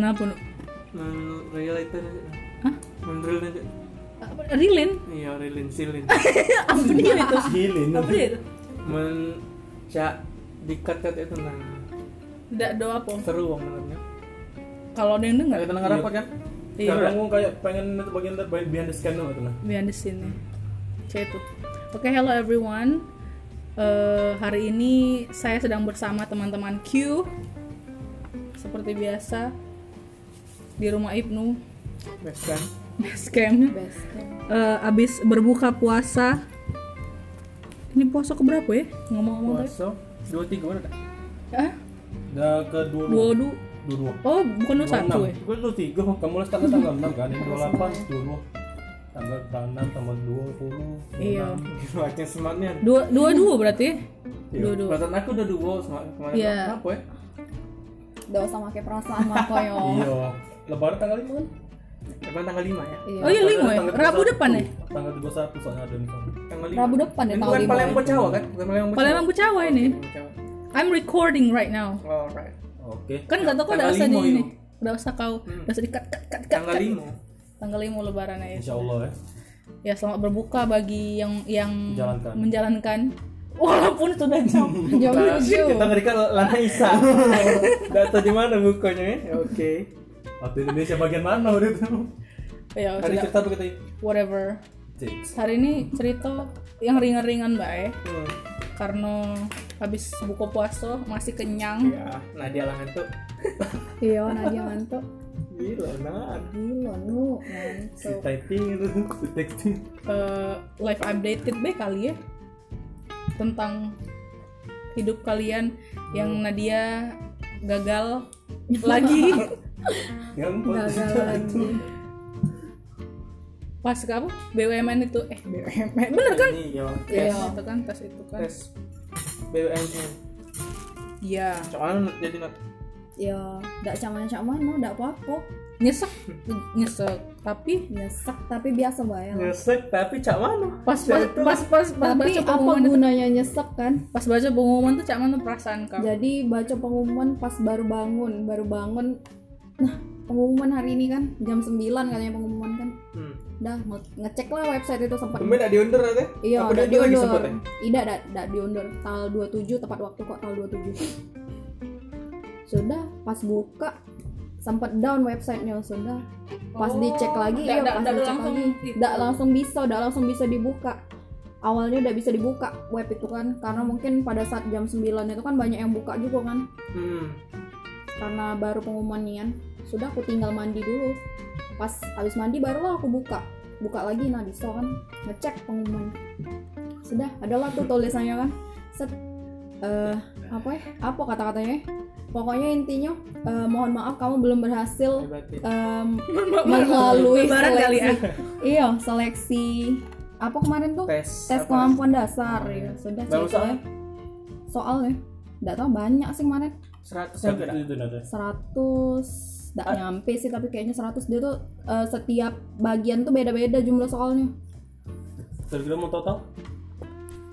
Kenapa? Itu aja Hah? men real aja Apa? Rilin? iya realin silin Apa dia itu? Hilin. Apa dia itu? men cak dikat kat itu nah Tidak do apa? seru bang menurutnya Kalau ada yang dengar, kayak tenang rapat kan iya. Kamu kayak pengen itu bagian dari behind the scan itu lah. behind the scene. Cek itu. Oke, hello everyone. Eh, hari ini saya sedang bersama teman-teman Q. Seperti biasa di rumah Ibnu, best kan base camp. Eh, abis berbuka puasa. Ini puasa keberapa ya? Ngomong-ngomong tadi. puasa dua tiga mana tak Ah, Udah ke dua dua du. dua dua. Oh, bukan dua satu ya? gue dua tiga Kamu mulai tanggal tanggal enam kan? Ini dua delapan dua dua. Tanggal enam tanggal dua puluh. Iya. makin semangatnya Dua dua dua berarti? Iya. Dua dua. perasaan aku udah dua semakin kemarin Iya. apa ya Gak usah pakai perasaan apa yo. Iya. Lebaran tanggal lima kan? Depan tanggal lima ya Iya. Oh iya lima ya? Tanggal Rabu 21. depan ya? Tanggal tiga satu soalnya ada misalnya. tanggal lima Rabu depan ya tanggal bukan lima. Palembang Jawa kan bukan Palembang Palembang Bucawa ini. I'm recording right now. alright Oke. Kan gak tau kok udah usah di ini. Udah usah kau, Hmm. udah usah di cut cut cut cut. tanggal cut. lima Tanggal lima lebaran ya. Insya Allah ya. Ya selamat berbuka bagi yang yang Menjalankan. menjalankan. Walaupun itu udah jam jam Kita- tujuh. kita ngerikan Lana Isa Gak tau di mana bukanya ya oke Waktu Indonesia bagian mana udah itu? Ya hari cerita apa kita Whatever. Six. Hari ini cerita yang ringan-ringan mbak ya. hmm. Karena habis buka puasa masih kenyang. ya Nadia Langan tuh Iya, Nadia mantuk. gila nah Gila nu, Si mantuk. typing itu, si texting. eh, live updated be kali ya tentang hidup kalian yang Nadia gagal lagi Yang Gagal lagi. pas apa BUMN itu eh BUMN bener kan? Ya Iya. Tes. itu kan tes itu kan. Tes BUMN iya. Soalnya jadi nat Ya, ndak caman-caman no, ndak apa-apa. nyesek. Nyesek tapi Nyesek tapi biasa bae lah. nyesek tapi cak mana? Pas pas pas pas, pas Tapi baca apa pengumuman itu, gunanya nyesek kan? pas baca pengumuman tuh cak mana perasaan kau Jadi baca pengumuman pas baru bangun, baru bangun. Nah, pengumuman hari ini kan jam 9 katanya pengumuman kan. hmm. Dah nge- ngecek lah website itu sempat. Tumben gak diundur nanti Iya, udah diundur. ya? Tidak, tidak, tidak diundur. Tanggal 27 tepat waktu kok tanggal 27. Sudah pas buka sempat down websitenya sudah pas Oh, dicek lagi iya nggak- pas nggak dicek langsung lagi tidak langsung bisa udah langsung bisa dibuka awalnya udah bisa dibuka web itu kan karena mungkin pada saat jam 9 itu kan banyak yang buka juga kan hmm. karena baru pengumuman nian sudah aku tinggal mandi dulu. Pas habis mandi barulah aku buka. Buka lagi nah bisa kan. Ngecek pengumuman. Sudah adalah tuh tulisannya kan. Set eh, apa ya? Apa kata-katanya? Ya? pokoknya intinya eh, mohon maaf kamu belum berhasil ya. em, melalui Lebaran kali ya. iya seleksi. Apa kemarin tuh? Tes tes kemampuan dasar. Ya sudah Berapa cerita soal? soalnya. Nggak tahu banyak sih kemarin. 100 Satu juga dah. itu ada. 100 nggak nyampe sih tapi kayaknya 100 dia tuh eh, setiap bagian tuh beda-beda jumlah soalnya Kira-kira mau total?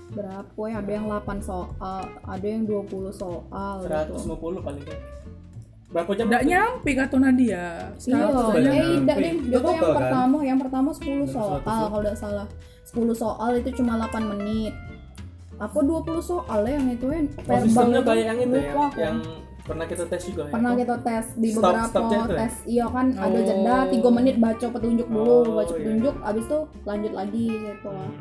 berapa ya ada yang 8 soal ada yang 20 soal gitu. 150 paling kan berapa jam Nggak nyampe kata Nadia Iya, eh tidak deh. Dia tuh yang kan? pertama, yang pertama 10 soal ya? kalau tidak salah. 10 soal itu cuma 8 menit. Apa 20 soal ya yang itu kan Oh, kayak yang itu ya lupa aku. yang pernah kita tes juga ya pernah kita tes di Stop- beberapa stop ya? tes iya kan ada Oh. jeda 3 menit baca petunjuk dulu Oh, baca iya. petunjuk abis itu lanjut lagi gitu Hmm.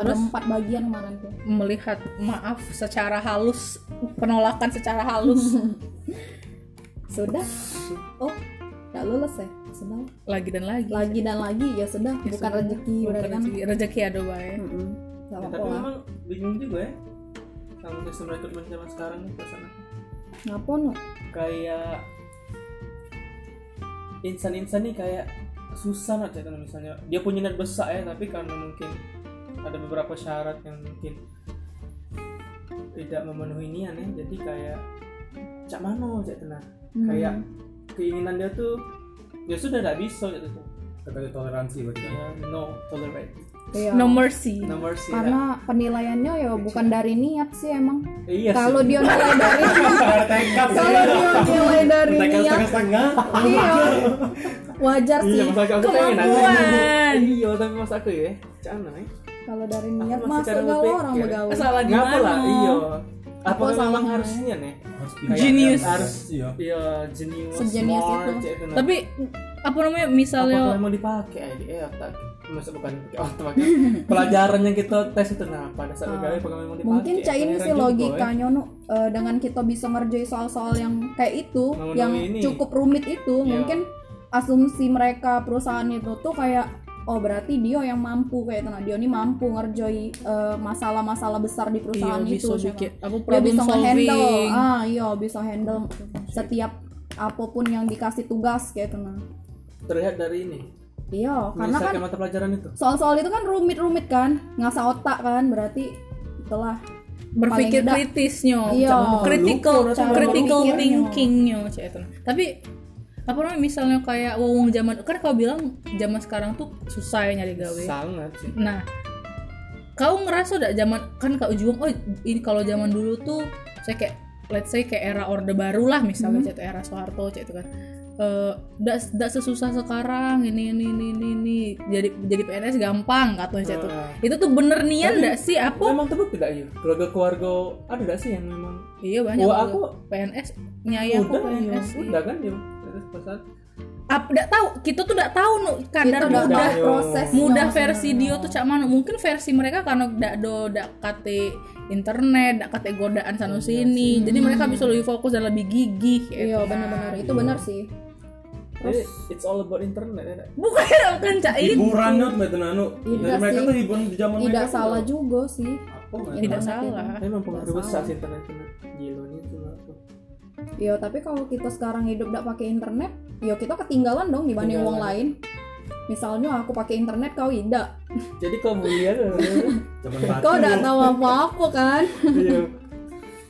ada empat bagian kemarin tuh melihat maaf secara halus penolakan secara halus sudah oh nggak lulus ya sudah lagi dan lagi lagi dan lagi ya sudah Ya bukan sudah. rezeki Bukan berarti kan rezeki rezeki ada baik Mm-mm. Nggak Ya, tapi lah. memang bingung juga ya sama sistem rekrutmen zaman sekarang nih perasaan aku. Ngapun kayak insan-insan nih kayak susah aja kan misalnya. Dia punya niat besar ya tapi karena mungkin ada beberapa syarat yang mungkin tidak memenuhi niat ya jadi kayak cak mano cak tenang. Hmm. kayak keinginan dia tuh ya sudah tidak bisa gitu Kata toleransi berarti. Ya no tolerate Iya. no mercy no mercy Karena penilaiannya ya bukan dari niat sih emang. iya Kalau dia nilai dari Ada tekad sih. kalau dia nilai dari niat, setengah-setengah. iya wajar iya sih. pengen Kemampuan. iya tapi masa aku ya cana ya Kalau dari niat gaul berpikir. orang begaul. salah ngapa lah gimana iya apa Apa salahnya? harusnya nih Genius. harus Iya. iya genius Sejenius smart, itu. tapi apa namanya misalnya memang dipakai aja eh otak masa bukan otak pelajaran yang kita tes itu nah pada saat Ah. begawe apakah memang dipakai Mungkin Heran sih logikanya nu eh, dengan kita bisa ngerjain soal-soal yang kayak itu, Memenuhi yang ini. cukup rumit itu, Iya. mungkin asumsi mereka perusahaan itu tuh kayak oh berarti dia yang mampu kayak nah dia ini mampu ngerjoi eh, masalah-malah besar di iya perusahaan itu bisa bikin apa dia problem bisa nge-handle. solving. Ah iya bisa handle setiap apa pun yang dikasih tugas kayak itu nah. Terlihat dari ini iya karena kan mata pelajaran itu. soal-soal itu kan rumit-rumit kan ngasah otak kan berarti itulah berpikir kritisnya Iya. critical critical thinkingnya cek itu tapi apa namanya misalnya kayak wong zaman kan kau bilang zaman sekarang tuh susah ya nyari gawe. Sangat sih. Nah kau ngerasa udah zaman kan kau juang oh ini kalau zaman dulu tuh saya kayak let's say kayak era orde baru lah misalnya cek itu era Soeharto cek itu kan eh udah udah sesusah sekarang ini ini ini ini, ini. jadi jadi PNS gampang katanya cek itu Ah. itu tuh bener nian enggak sih apa memang terbukti tidak iya. Keluarga keluarga ada tidak sih yang memang? Iya banyak Wah, aku- PNS nyai aku udah iya. PNS iya. udah kan ya pesan Ap, nggak tahu. Kita tuh udah tahu nu. Kadar Kita udah mudah tahu. proses mudah versi dia tuh cak mana mungkin versi mereka karena dak do dak kate internet dak kate godaan sana sini. jadi mereka bisa lebih fokus dan lebih gigih kayak iya gitu. benar-benar. Itu benar sih jadi it's all about internet ya. Bukan bukan cak. Ini Hiburan tuh betul anu. Iya Dari mereka tuh hiburan di zaman tidak mereka tuh salah juga sih. Apa nggak tidak salah. memang pengaruh besar sih internet ini tuh apa Iya, tapi kalau kita sekarang hidup tidak pakai internet, ya kita ketinggalan dong dibanding wong lain. Misalnya aku pakai internet, kau tidak. jadi kau batu. Kau tidak tahu apa-apa kan? iya.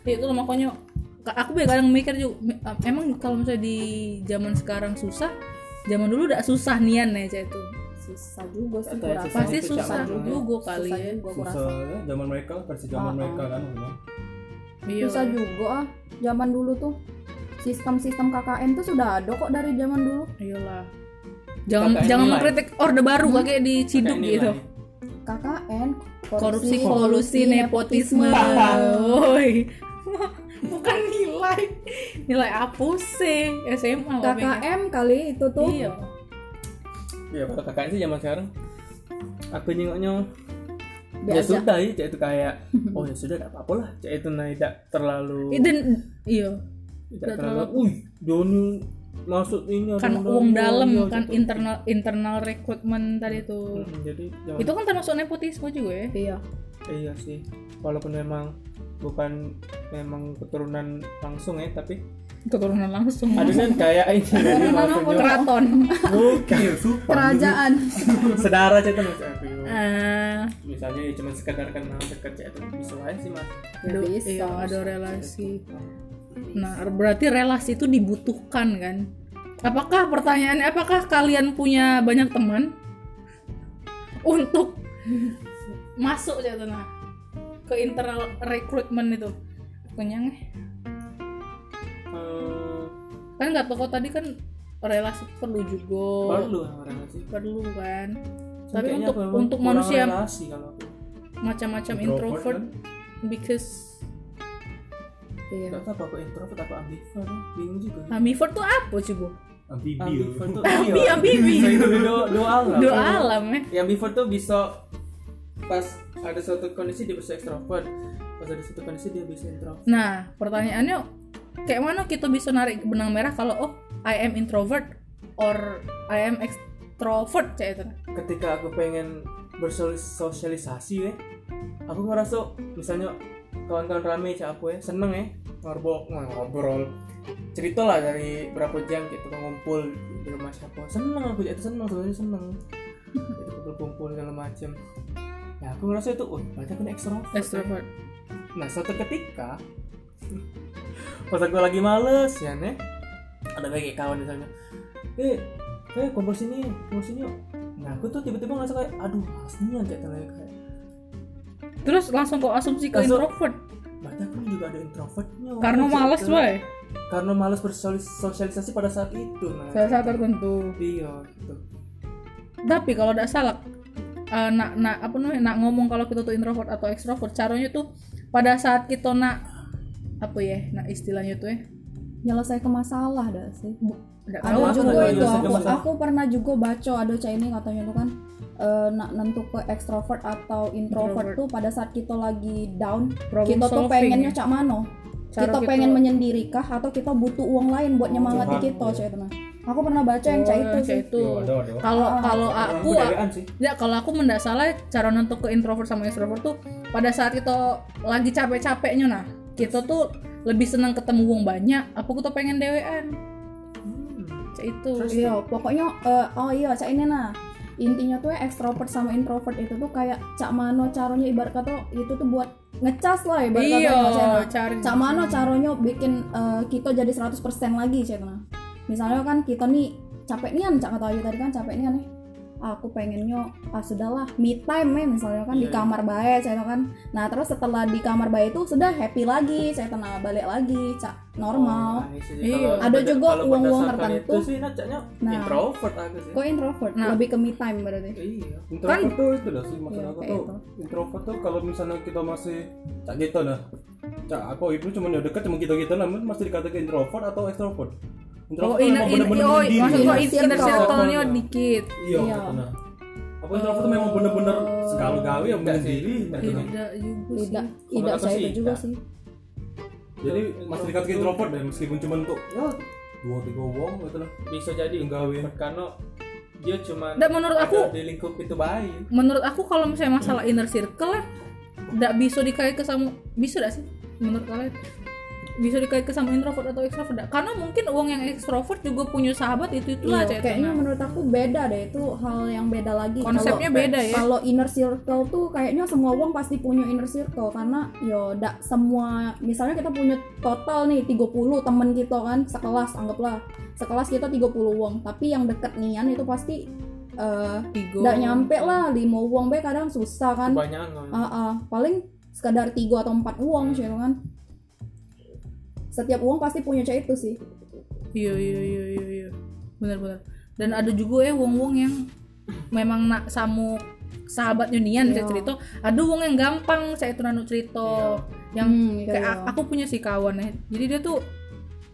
Ya, itu makanya ka- aku kadang mikir juga emang kalau misalnya di zaman sekarang susah zaman dulu udah susah nian ya itu Susah juga sih, Atau ya pasti susah Cak. juga kali Susah ya juga. Susah ya, zaman mereka versi zaman Ah, mereka ah. kan maksudnya. Iya. Susah juga ah, zaman dulu tuh. Sistem-sistem KKN tuh sudah ada kok dari zaman dulu. iyalah jangan KKN jangan nilai. mengkritik orde baru kayak di ciduk Kayak gitu nilai. KKN, korupsi kolusi nepotisme woi bukan nilai. Nilai apa sih? SMA Bang. KKM kali itu tuh. iya. Iya, kalau kakaknya sih zaman sekarang. Aku nyengoknya ya sudah ya cak itu kayak oh ya sudah tidak apa-apa lah. Cak itu nah tidak terlalu dan iya. Tidak tidak terlalu wih Doni masuk ini kan uang dalam iya, kan gitu. internal internal recruitment tadi tuh Mm, jadi jangan- itu kan termasuk nepotisme juga ya? Iya. iya sih. Walaupun memang bukan memang keturunan langsung ya tapi keturunan langsung. Ada kan kayak ini jadi maksudnya. keraton. Bukan Iya. Kerajaan. sedara maksud aku Ah, misalnya ya cuma sekedar kenal dekat cak itu bisa aja sih mas. Ya do- bisa. iya, ada relasi. nah berarti relasi itu dibutuhkan kan? Apakah pertanyaannya apakah kalian punya banyak teman? Untuk masuk ya nah ke internal recruitment itu. Kenyang eh. Eh, kan nggak toko tadi kan relasi perlu juga. Perlu sih perlu kan. Tapi Kayaknya untuk untuk manusia relasi macam-macam Introvert, introvert kan? because Iya. Gak tahu apa introvert apa ambivert. Bingung juga. Ambivert tuh apa coba Amfibi. ambivert tuh Ambi- iya, ambibi. itu dua alam dua alam ya ya ambivert tuh bisa pas ada suatu kondisi dia bisa ekstrovert pas ada suatu kondisi dia bisa introvert. Nah, pertanyaannya kayak mana kita bisa narik benang merah kalau oh I am introvert or I am extrovert kayak itu. ketika aku pengen bersosialisasi ya aku ngerasa misalnya kawan-kawan rame cak aku ya seneng ya ngobrol ngobrol. Cerita lah dari berapa jam gitu ngumpul di rumah siapa. Seneng aku itu seneng sebenarnya seneng. Itu kumpul-kumpul segala macem ya aku ngerasa itu oh berarti aku ekstrovert. Extrovert. nah suatu ketika pas aku lagi males ya nih ada kayak kawan misalnya eh eh kumpul sini kumpul sini yuk. Nah aku tuh tiba-tiba ngerasa kayak aduh nian kayak tenaga kayak terus langsung kok asumsi ke Langsung- introvert? Berarti aku juga ada introvertnya karena males boy karena males bersosialisasi pada saat itu nah. Saat saat tertentu. Iya gitu. Tapi kalau tidak salah eh, nak nak apa namanya nak ngomong kalau kita tuh introvert atau extrovert caranya tuh pada saat kita nak apa ya nak istilahnya tuh ya nyelesaikan masalah dah sih nggak ada apa juga itu aku masalah. aku pernah juga baca ada cah ini katanya tuh kan eh, nak nentu ke extrovert atau introvert Introvert. tuh pada saat kita lagi down Problem kita tuh pengennya ya. cak mano Cara kita kita- pengen menyendirikah atau kita butuh uang lain buat nyemangati curhat, kita ya. cah itu nah aku pernah baca yang cah Oh, itu sih. itu. Iya, kalau Ah, kalau aku ya kalau aku mendak salah cara nentuk ke introvert sama extrovert tuh pada saat kita lagi capek-capeknya nah kita tuh lebih senang ketemu uang banyak apa kita pengen dewean? Hmm. Cak itu. Iya pokoknya eh, oh iya cak ini nah intinya tuh ya, extrovert sama introvert itu tuh kayak cak mano caranya ibarat kata itu tuh buat ngecas lah ibarat kata Cak, cari. Cak mano caranya bikin eh, kita jadi 100% lagi cak misalnya kan kita nih capek nian cak kata tadi kan capek nian nih aku pengennya ah sudahlah me time ya misalnya kan di Iya, iya. kamar bae saya kan nah terus setelah di kamar bae itu sudah happy lagi saya tenang balik lagi cak normal Oh, nah. Iya. Ada juga uang-uang berdasarkan tertentu. sih nacanya Nah. introvert aku sih kok introvert Nah. lebih ke me time berarti iya introvert tuh itu dah sih maksud Iya, aku tuh itu. introvert tuh kalau misalnya kita masih cak gitu nah cak aku itu cuma ya dekat cuma kita kita namun masih dikatakan introvert atau extrovert Oh, inner, inner, oh, maksud gua Inner inner circle. circle-nya dikit. iya Iya. nah aku introvert memang bener-bener yang sih. menyendiri gitu nah. Tidak juga tidak saya itu juga sih jadi masih dikatakan introvert deh meskipun cuma untuk ya dua tiga wong gitu lah bisa jadi Gawe. karena dia cuma Dan menurut aku- di lingkup itu baik Menurut aku kalau misalnya masalah inner circle lah, tidak bisa dikait ke sama bisa tidak sih? Menurut kalian bisa dikait ke sama introvert atau extrovert nggak? Karena mungkin uang yang extrovert juga punya sahabat itu itulah Iya, kayaknya menurut aku beda deh itu hal yang beda lagi Konsepnya Kalau- beda ya. kalau inner circle tuh kayaknya semua uang pasti punya inner circle karena yo dak semua misalnya kita punya total nih 30 temen kita kan sekelas anggaplah sekelas kita 30 uang tapi yang deket nian itu pasti eh Tiga. ndak nyampe lah lima uang be kadang susah kan kebanyakan Ah, ah. paling sekadar tiga atau empat uang sih itu kan setiap uang pasti punya cah itu sih Iya iya iya iya iya. Benar-benar. Dan ada juga ya wong-wong yang memang nak samu sahabat Unian bisa Iya. cerita. Ada wong yang gampang saya itu nanu cerita. Yang Hmm, iya, kayak iya. aku punya si kawan ya. Jadi dia tuh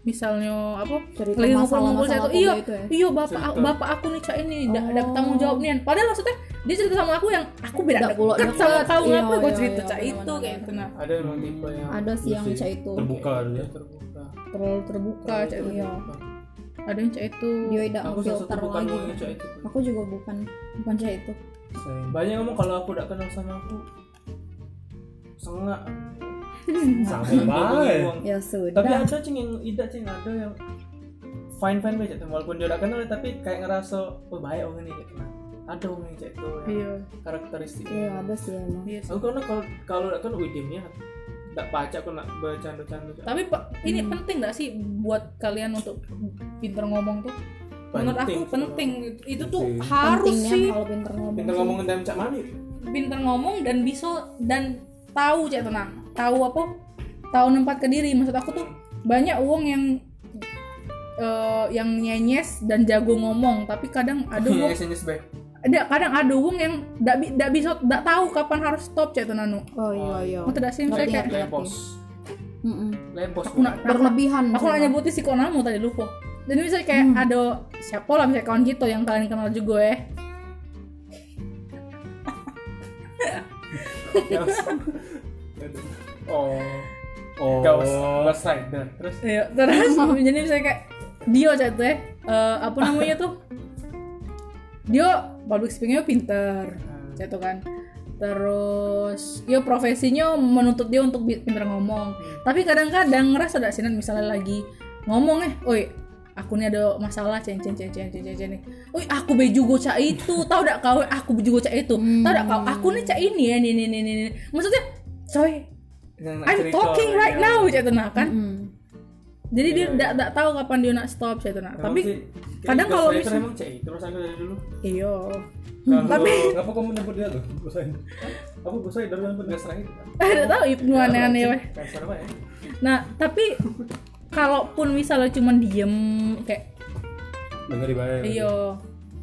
misalnya apa cerita lagi ngobrol-ngobrol saya tuh iya itu ya iya bapak Cerita. bapak aku nih cak ini Oh. ada tanggung jawab nih padahal maksudnya dia cerita sama aku yang aku beda Ndak pula deket sama kau Iya, ngapa gue iya, cerita iya, cak itu benar-benar. kayak gitu nah. Ada yang tipe yang ada sih yang cah itu. terbuka dia. Terbuka terlalu terbuka cak itu Iya. ada yang cak itu. Dia tidak filter lagi. itu. Aku juga bukan bukan cah itu. Banyak ngomong kalau aku udah kenal sama aku sengak. Sama ya sudah. Tapi ada cing yang tidak cing ada yang fine fine aja walaupun dia udah kenal tapi kayak ngerasa oh baik orang ini nah ada orang yang cek itu yang iya karakteristiknya iya ada sih emang iya sih. aku karena kalau kalau kan widimnya tak baca aku nak bercanda-canda Cak. Tapi Pak, ini Hmm. penting nggak sih buat kalian untuk pinter ngomong tuh? Menurut aku Penting, penting. Itu tuh Penting. harus pentingnya sih kalau pinter ngomong pintar sih. ngomongin dalam cak mani pinter ngomong dan bisa dan tahu cek tenang. Tahu apa? Tahu nempat ke diri. Maksud aku tuh banyak uang yang eh, yang nyenyes dan jago ngomong, tapi kadang ada uang Iya, baik ada kadang ada uang yang ndak bi- ndak bisa ndak tahu kapan harus stop cek tenang. oh iya iya. Mau tidak sih kayak? Mm-mm. lempos aku nak berlebihan aku nak nyebutin si Konamu tadi lupa. Jadi misalnya kayak Hmm. ada siapa lah misalnya kawan kita yang kalian kenal juga ya oh. Oh. Ghost Ghost Rider terus. Iya, terus jadi misalnya kayak Dio chat tuh ya eh, apa namanya tuh? Dio public speakingnya pinter chat tuh kan. Terus ya profesinya menuntut dia untuk pinter ngomong. Tapi kadang-kadang ngerasa ada sinan misalnya lagi ngomong eh oi aku nih ada masalah ceng ceng ceng ceng ceng ceng ceng aku be juga cak itu tahu dak kau? Aku be juga cak itu. Tahu dak kau? Aku nih cak ini ya nih nih nih nih nih. maksudnya coy Yang nak I'm talking right ya. now tuh nah kan. Mm-mm. Jadi dia Iya, tidak tidak tahu kapan dia nak stop saya itu nak. Tapi kadang kalau Rider misal- emang cek terus aku dari dulu iya. kalau Ngapa kamu nyebut dia tuh? Gosain. Apa gosain dari mana? nggak tahu itu aneh-aneh weh kasar apa ya nah tapi kalaupun misalnya cuman diem kayak Dengar dibayar. iyo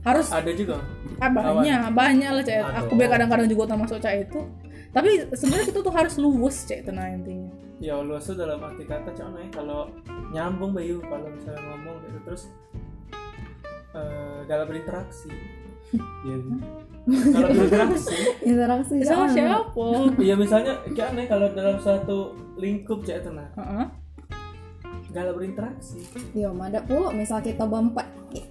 harus ada juga ah, banyak banyak lah cek aku biar kadang-kadang juga termasuk cek itu tapi sebenarnya itu tuh harus luwes cek itu nah intinya ya luas tuh dalam arti kata cuman ya kalau nyambung bayu kalau misalnya ngomong gitu terus eh, dalam berinteraksi Iya. kalau berinteraksi interaksi sama siapa Iya misalnya kayak aneh kalau dalam suatu lingkup cek itu nah Heeh. dalam berinteraksi Iya, mah ada pula misal kita berempat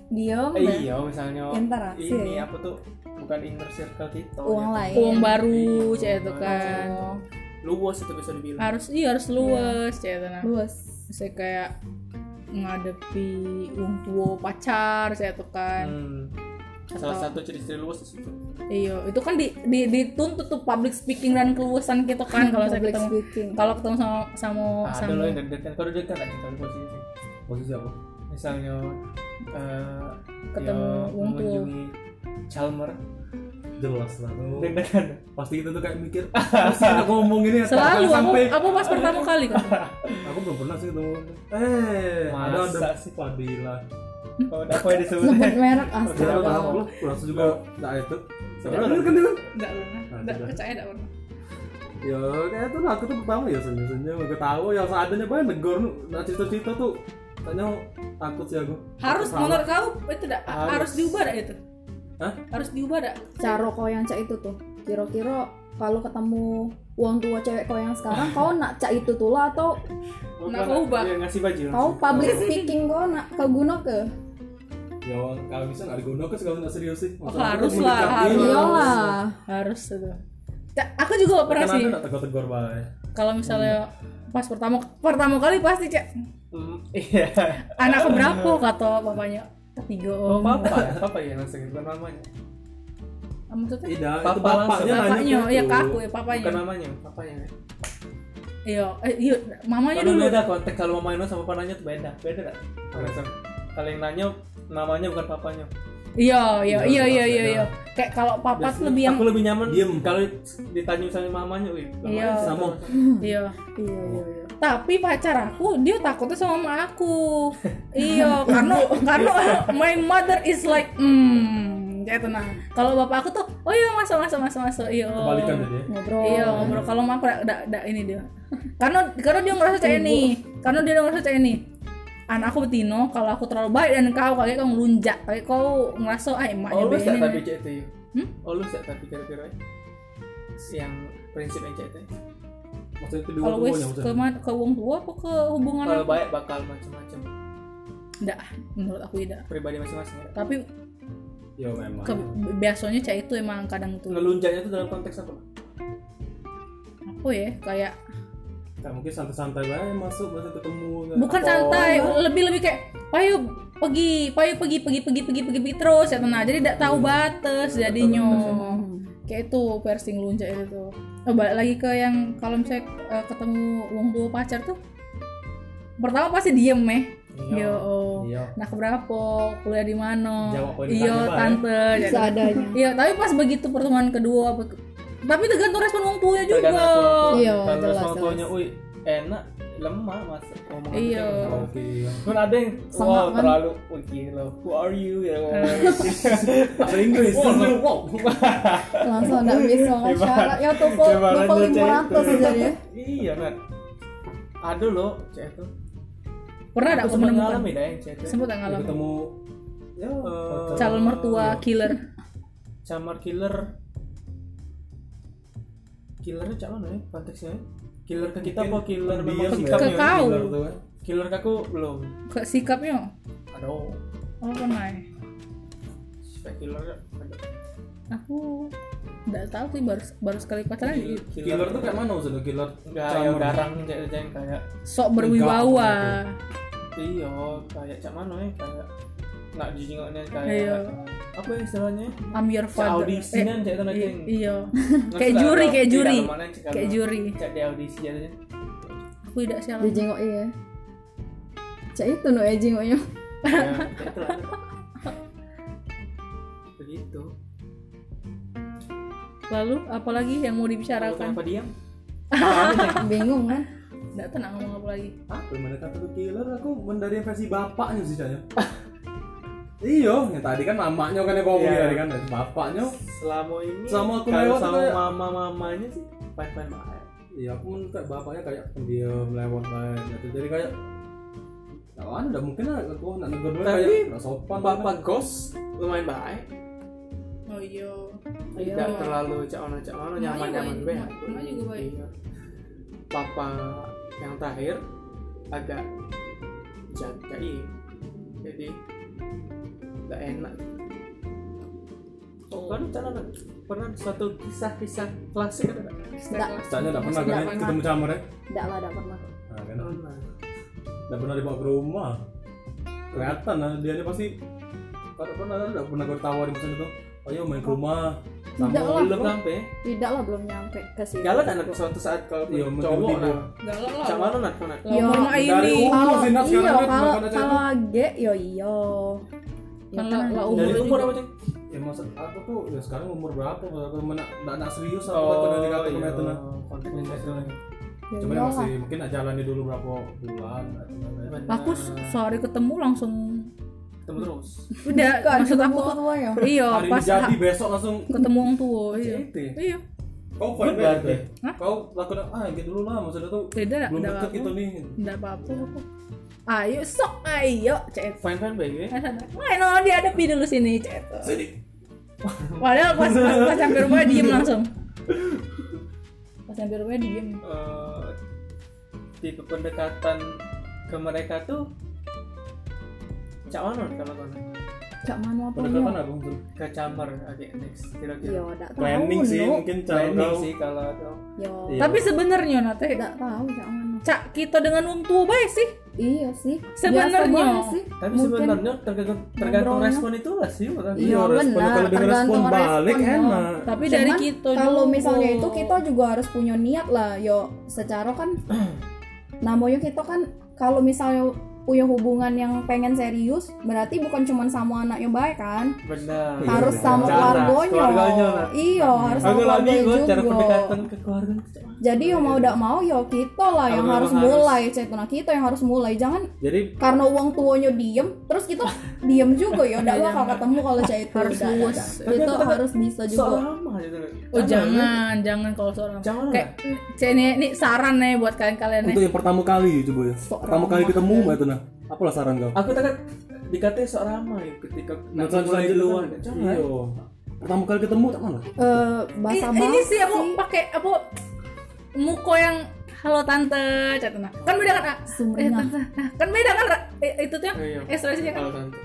diam eh, dan iya misalnya Interaksi, ini ya. apa tuh bukan inner circle kita uang ya. lain. uang baru Iya, cek itu kan luas itu bisa dibilang harus iya harus luwes cek itu nah Luas. saya kayak ngadepi uang tua pacar cek itu kan Hmm. salah satu ciri-ciri luas di situ Iya, itu kan di, di dituntut tuh public speaking dan keluasan gitu kan kalau saya ketemu speaking. kalau ketemu sama sama ada sama loh yang deg-degan kalau deg-degan aja kalau posisi Posisi apa? misalnya eh Ketemu ya, wong tua. Chalmer Jelas lah. deg-degan Pasti kita tuh kayak mikir, pasti aku ngomong ini selalu aku, sampai aku pas pertama kali kan aku belum pernah sih ketemu. Eh, ada Masa ada sih? Fadila. oh udah apa yang disebut Sebut merek Ada astaga. apa aku langsung juga enggak itu. Sebenarnya kan dia enggak pernah enggak sudah. percaya enggak pernah ya kayak itu lah aku tuh pertama ya senyum senyum gue tahu yang seadanya banyak negor nah cerita-cerita tuh tanya takut sih aku harus menurut kau itu enggak harus, Harus. diubah itu Hah? harus diubah Cara kau yang cak itu tuh. Kira-kira kalau ketemu uang tua cewek kau yang sekarang kau nak cak itu tuh lah atau Nah, kau ubah. Iya, ngasih baju kau public speaking kau nak kau guna ke? ya kalau bisa nggak digunakan kalau nggak serius sih Oh, harus lah, harus. Iyalah. harus itu Cak, aku juga gak pernah sih tegur-tegur kalau misalnya pas pertama pertama kali pasti cek Hmm, iya anak keberapa kata papanya ketiga. Oh om papa ya? Papa ya langsung bukan namanya Ah, maksudnya? Tidak Papa itu bapaknya langsung. nanya bapaknya gitu. ya ke aku ya papanya bukan namanya papanya. Ya iya eh, iya mamanya Kalau dulu. beda konteks kalau mamanya sama papanya tuh beda. Beda langsung kalau yang nanya namanya bukan papanya iya iya iya iya iya beda. iya kayak kalau papa tuh lebih yang aku lebih nyaman Diem. kalau ditanya misalnya mamanya wih Iya. sama. Iya Iya iya iya. tapi pacar aku dia takutnya sama mama aku. Iya karena karena my mother is like hmm kayak tenang kalau bapak aku tuh oh iya masuk masuk masuk masuk. Iya. Kebalikan ya. Ngobrol. iya ngobrol. Kalau mama aku da, da, ini dia. Karena karena dia ngerasa kayak ini. Karena dia ngerasa kayak ini anak aku betino kalau aku terlalu baik dan kau kayak kau ngelunjak kayak kau ngerasa ah emaknya oh lu sih tapi cek itu ya Hmm? oh lu sih tapi kira-kira ya? yang prinsip yang cek itu ya? maksudnya itu kalau wis dua-duanya ke ke wong tua apa ke hubungan kalau baik bakal macam-macam enggak menurut aku tidak pribadi masing-masing ya. tapi ya memang ke, biasanya cah itu emang kadang tuh ngelunjaknya itu dalam konteks apa apa ya kayak Kayak mungkin santai-santai bae masuk masa ketemu bukan atau- santai lebih lebih kayak payo pergi payo pergi pergi pergi pergi pergi, pergi terus ya tenang. Jadi tidak tahu batas jadinya. kayak itu piercing lunjak itu tuh. Oh, balik lagi ke yang kalau misalnya eh, ketemu wong tua pacar tuh pertama pasti diem meh. Iya. yo. Oh. iya. Nah keberapa? Kuliah di mana? Iya Pak, tante Seadanya. iya tapi pas begitu pertemuan kedua apa- tapi tergantung respon wong tuanya juga Tergantung sama orang tua. Iya, tuanya wih enak lemah mas ngomong Iya. gitu sama oke iya. kan ada yang wow kan? terlalu wih gila who are you ya bahasa Inggris Wow. Langsung nggak bisa ngomong. Ya tuh tuh cek 500 itu. jadi ya. iya kan ada loh cek itu pernah ada aku sempat menemukan ngalamin dah yang cek itu sempat nggak Ya, ngalamin ketemu ya Eh, calon mertua Iya. killer camar killer killernya cak mana ya? Konteksnya? Killer ke kita apa killer? Memang ya, sikapnya Ke kau. killer tuh, kan. killer ke aku belum. Ke sikapnya? Aduh oh pernah ya? killer ada. Aku nggak tahu sih baru baru sekali pacaran Kill- killer tuh kayak mana maksudnya killer Camar. yang garang cek yang kayak sok berwibawa. Iya kayak cak mana ya? Kayak nggak jijingoknya kayak Iya. apa? Ya istilahnya? I'm your Cak father audisi kan cek itu nanti i- iya. Nggak Kayak suka juri, kayak tidak, juri. cek kayak juri. Cek di audisi jadinya aku tidak sialan. Dijengok iya. Cak itu no ya jengoknya. ya cek begitu. Lalu apalagi yang mau dibicarakan? Kenapa diam? bingung kan? Nggak tenang ngomong apa lagi? Apa yang mana kata killer aku mendari versi bapaknya sih Ya iyo yang tadi kan mamanya kan yang ngomong Iya. tadi kan dari bapaknya Selama ini Sama aku kalau lewat sama kayak- mama-mamanya sih fine-fine banget. iya aku menurut kayak bapaknya kayak pendiam lewat kayak gitu jadi kayak Nah, kan udah mungkin lah aku nak negur dulu Tapi, kayak nggak sopan Bapak Ghost lumayan baik. oh iya Tidak terlalu cak ono cak ono Emak nyaman juga nyaman. Emak- emak juga baik. Iya. Papa yang terakhir agak jagai jadi nggak enak. Oh, kan cara pernah suatu kisah-kisah klasik ada nggak? Nggak. Caknya nggak pernah Nggak kan pernah. ketemu camar ya enggak lah enggak pernah nah, kan Pernah. nggak pernah dibawa ke rumah kelihatan lah dia pasti kalau pernah nggak pernah gue tawarin misalnya tuh ayo main ke rumah sama Tidak lah. Belum sampai. tidak lah belum nyampe ke situ Galak kan suatu saat kalau Iya, cowok nah. galak lah Cak mana nak? Lah, umur Iya, ini dari umur kalau sih, sekarang iya kan kalau kalau age yo iyo ya kan iya. umur Dari juga. umur apa ceng? ya masa aku tuh ya sekarang umur berapa? Aku mana? Nggak nak serius aku Oh, oh, nanti kata iya. kena tuh cuma ya masih mungkin nak jalani dulu berapa bulan aku sehari ketemu langsung. Ketemu terus. udah kan maksud ketemu aku orang tua ya? iya pas jadi besok langsung. ketemu orang tua iya. Itu ya. iya. Kau kau lakukan ah gitu dulu lah maksudnya tuh. Beda belum deket gitu nih. Nggak apa-apa. kok. Ayo sok ayo cet. Fine fine baik ya. Main oh dihadapi dulu sini sini Padahal pas pas, pas sampai rumah diem langsung. Pas sampai rumah diem. Eh, tipe pendekatan ke mereka tuh cak mana kalau kono cak manu apa pendekatan ya aku maksudnya. ke camar agak next yo kira-kira enggak tahu planning sih no. mungkin planning sih kalau ada yo Iya. Tapi sebenarnya nate enggak tahu cak manu cak kita dengan wong tua baik sih. iya sih Sebenarnya. Tapi sebenarnya tergantung tergantung respon itu lah sih. Iya, respon benar, kalau dengan respon tergantung balik respon, enak Tapi dari kita kalau juga. misalnya itu kita juga harus punya niat lah yo secara kan namanya kita kan kalau misalnya punya hubungan yang pengen serius berarti bukan cuma sama anak yang baik kan? Benar. Iya, harus sama Cara, keluarganya. keluarganya lah. iya harus sama keluarganya juga. pendekatan ke keluarga tuh, Cak. jadi yo mau tidak mau yo kita lah yang Kalau harus mulai. Cek nah kita yang harus mulai. Jangan jadi karena uang tuanya diem terus kita diem juga ya. Udah bakal ketemu kalau cek itu Harus itu harus bisa juga. gitu. Oh jangan, jangan kalau seorang. Jangan Kayak cek ini, ini saran nih buat kalian-kalian nih. untuk yang pertama kali coba ya. Pertama kali ketemu ya. mbak itu nah apalah saran kau? Aku takut dikatain sok ramai ketika Nah, mulai duluan. kan, Jangan. iya. Pertama kali ketemu tak mana eh bahasa ini, ini sih aku pakai apa muko yang halo tante. Chat nah kan beda kan ah? eh, Sumringah. tante. Nah, kan beda kan? Eh, itu tuh yang Iya. ekspresinya kan? Kalau tante.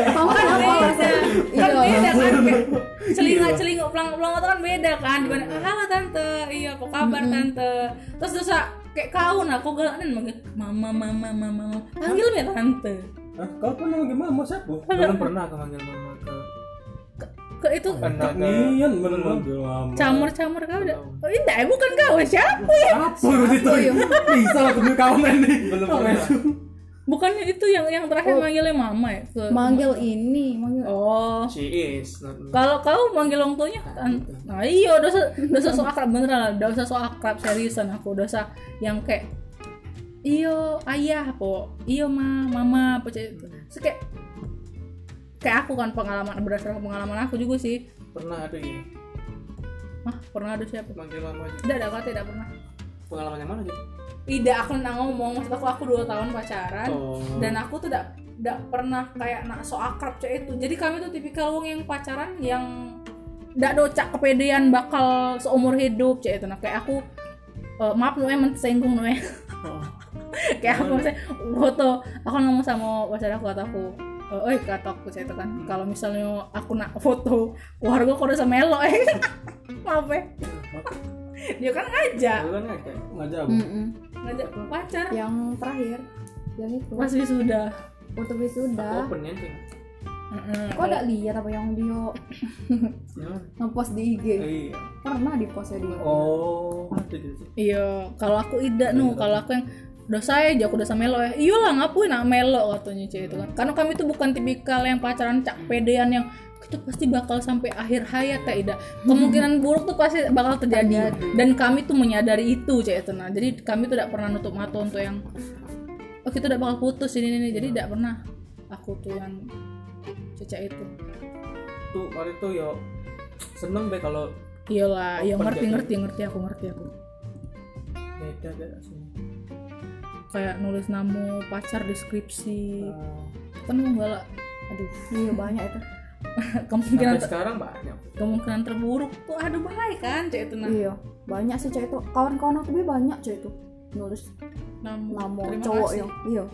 Kamu kan apa beda. kan Iya. beda kan? Kayak celingak celinguk pelang pelang itu kan beda kan? Dibanding ah, halo tante. Iya apa kabar tante? Terus dosa kayak kau nah kau galakan manggil mama mama mama. Mama panggil me tante. Hah, kau pernah manggil mama siapa? Belum pernah aku manggil mama ke ke itu? Pernah ke Nian bener manggil mama. Camur camur kau udah oh indah bukan kau. Siapa ya? Apa itu bisa lah kawan ini belum pernah. Bukannya itu yang yang terakhir Oh. manggilnya mama ya? Ke manggil ini manggil oh. She is. Kalau kau manggil orang tuanya tante nah iya dosa dosa so akrab beneran lah. Dosa so akrab seriusan aku. Dosa yang kayak iyo ayah po iyo ma mama apa cek Terus kayak kayak aku kan pengalaman berdasarkan pengalaman aku juga sih. Pernah ada ya Hah, pernah ada siapa? Manggil mama aja. tidak ada kata tidak pernah. Pengalaman yang mana gitu? Tidak aku nggak ngomong. Maksud aku aku dua tahun pacaran Oh. dan aku tuh tidak tidak pernah kayak nak so akrab cek itu. Jadi kami tuh tipikal wong yang pacaran yang tidak docak kepedean bakal seumur hidup cek itu. Nah kayak aku eh, maaf nu emang tersinggung Oh. kayak aku misalnya foto. Aku ngomong sama pacar aku kata aku eh eh, kata aku cek itu kan. Kalau misalnya aku nak foto keluarga aku udah sama elo eh. Maaf ya dia kan ngajak. Aku kan ngajak. ngajak Mm-mm. ngajak pacar. Yang terakhir. Yang itu. Pas wisuda. Foto wisuda. Open ya. Heeh. kok ada lihat apa yang dia ngepost di IG Iya. pernah di postnya dia Oh, ada gitu. Iya, kalau aku ida nu, kalau aku yang udah saya aja aku udah sama Melo ya. Iyalah ngapain nak Melo katanya cewek itu kan. Karena kami tuh bukan tipikal yang pacaran cak pedean yang kita pasti bakal sampai akhir hayat ya Ida. Kemungkinan buruk tuh pasti bakal terjadi. Dan kami tuh menyadari itu cewek itu nah jadi kami tuh tidak pernah nutup mata untuk yang oh kita udah bakal putus ini ini jadi tidak pernah aku tuh yang cecak itu. Tuh waktu itu yo. Seneng deh kalau iyalah iya Open ngerti ngerti ngerti aku ngerti aku. Beda beda sih kayak nulis nama pacar deskripsi. Ah, kan enggak lah aduh. Iya banyak itu kemungkinan sampai sekarang banyak. kemungkinan terburuk. Tuh aduh bahaya kan cek itu nah iya banyak sih cewek itu. Kawan-kawan aku banyak cewek itu. Nulis Nam- nama terima cowok kasih. ya iya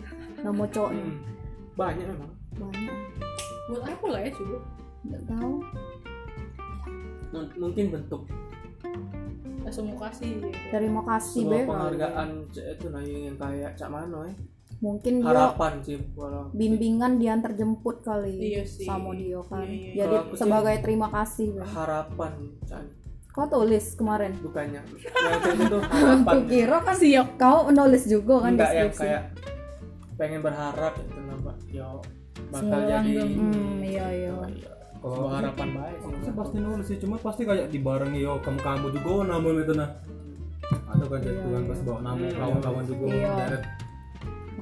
nama cowoknya Hmm, banyak memang. Banyak. Buat apa lah ya coba nggak tahu. M- mungkin bentuk. Mau kasih gitu. terima kasih sebuah be. penghargaan cek itu nah yang kayak cak mano ya mungkin dia harapan sih kalau bimbingan diantar jemput kali Iya sih. sama dia kan. Iya, iya. jadi Kalau aku sih- sebagai terima kasih harapan kau tulis kemarin? Bukannya. Yang kayak itu harapan. Aku kira kan siap kau menulis juga kan enggak yang deskripsi. kayak pengen berharap itu nambah. Yo bakal Semua jadi hmm iya iya. Iya, Kalau sebuah aku- harapan baik. Aku sih sih pasti nulis sih, cuma pasti kayak dibarengi yo kamu kamu juga oh, nama itu nah. Atau kan jadi Iya, kan iya. pas bawa nama Hmm. kawan-kawan juga Iya.